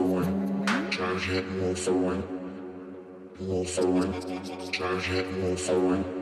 for one. Charge head, move for one. Move for one. Charge head, move for one.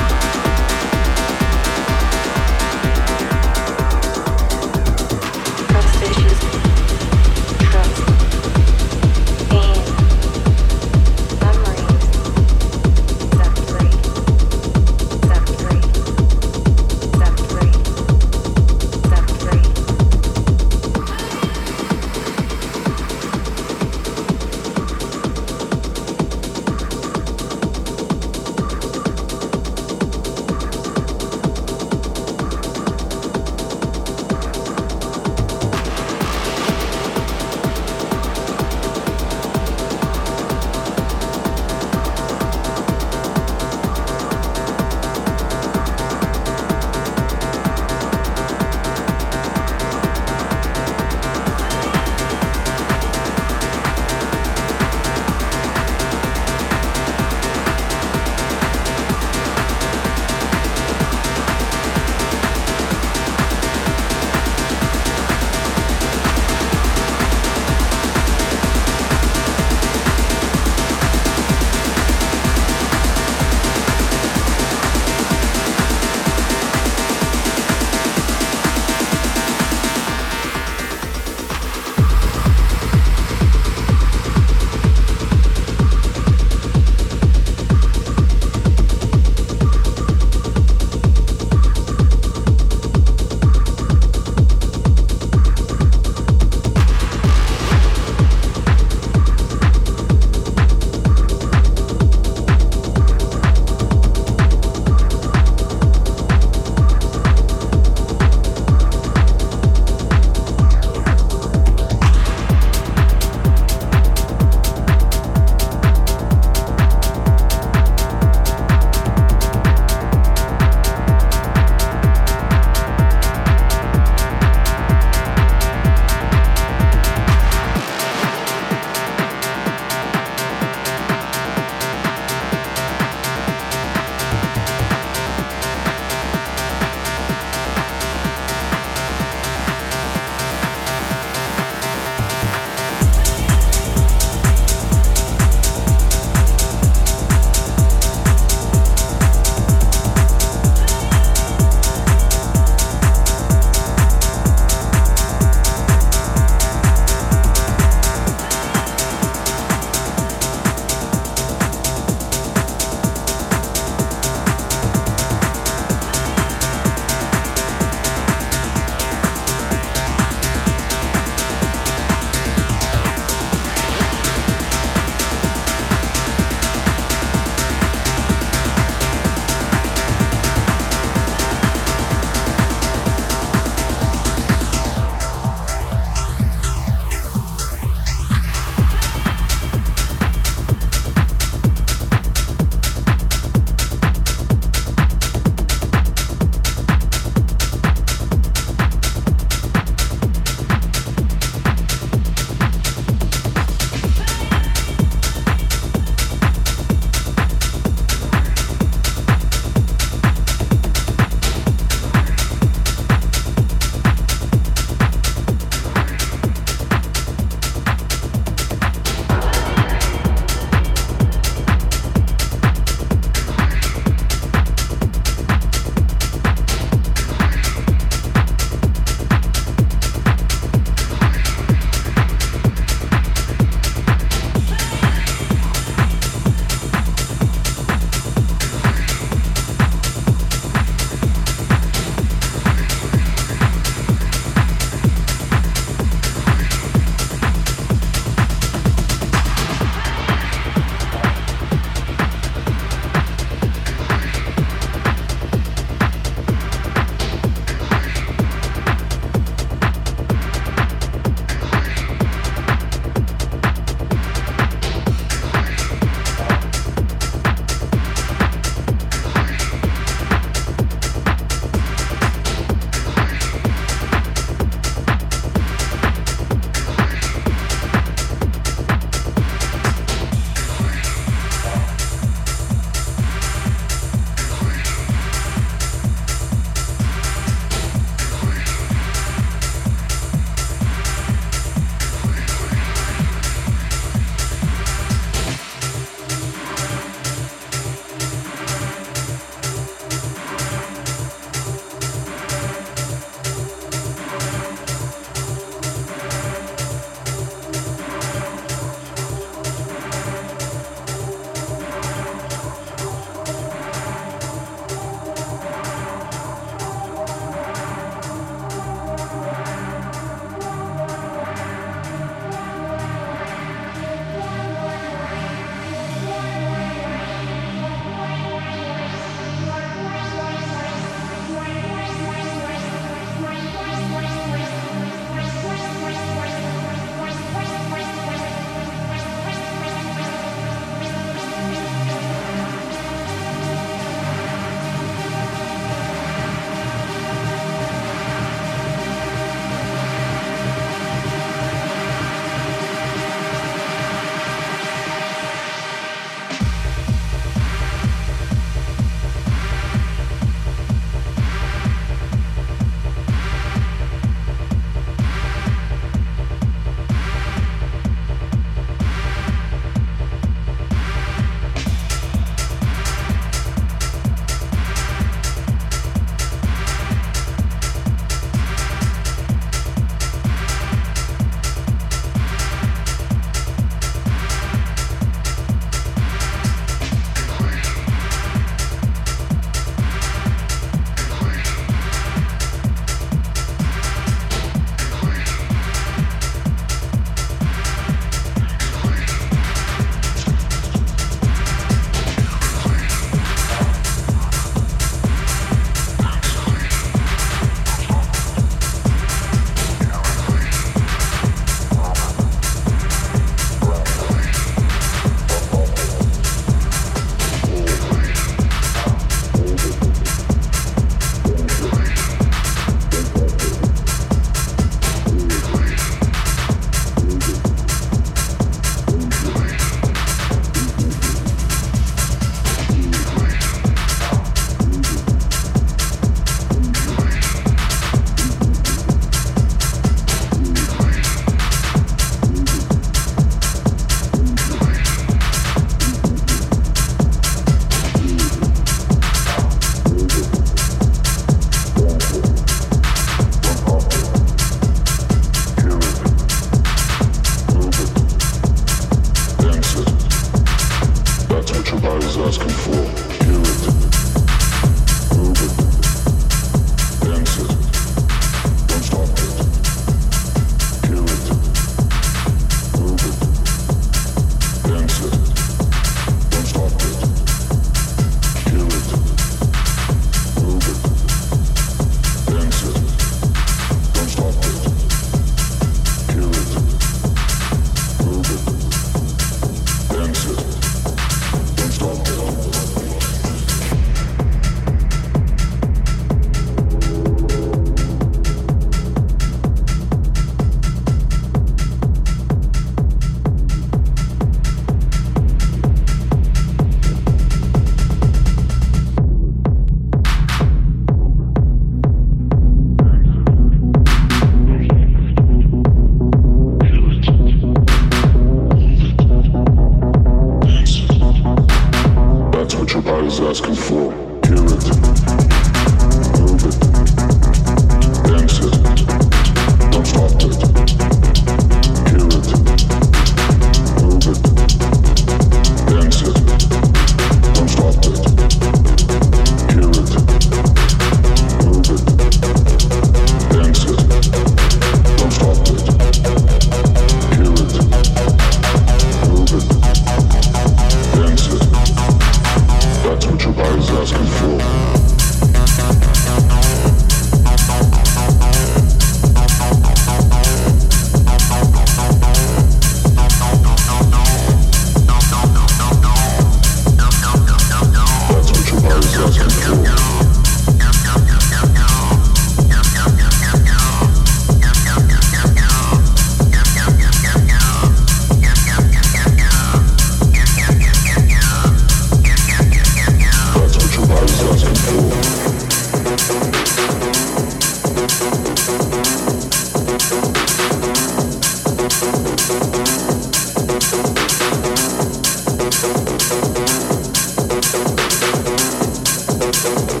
Dance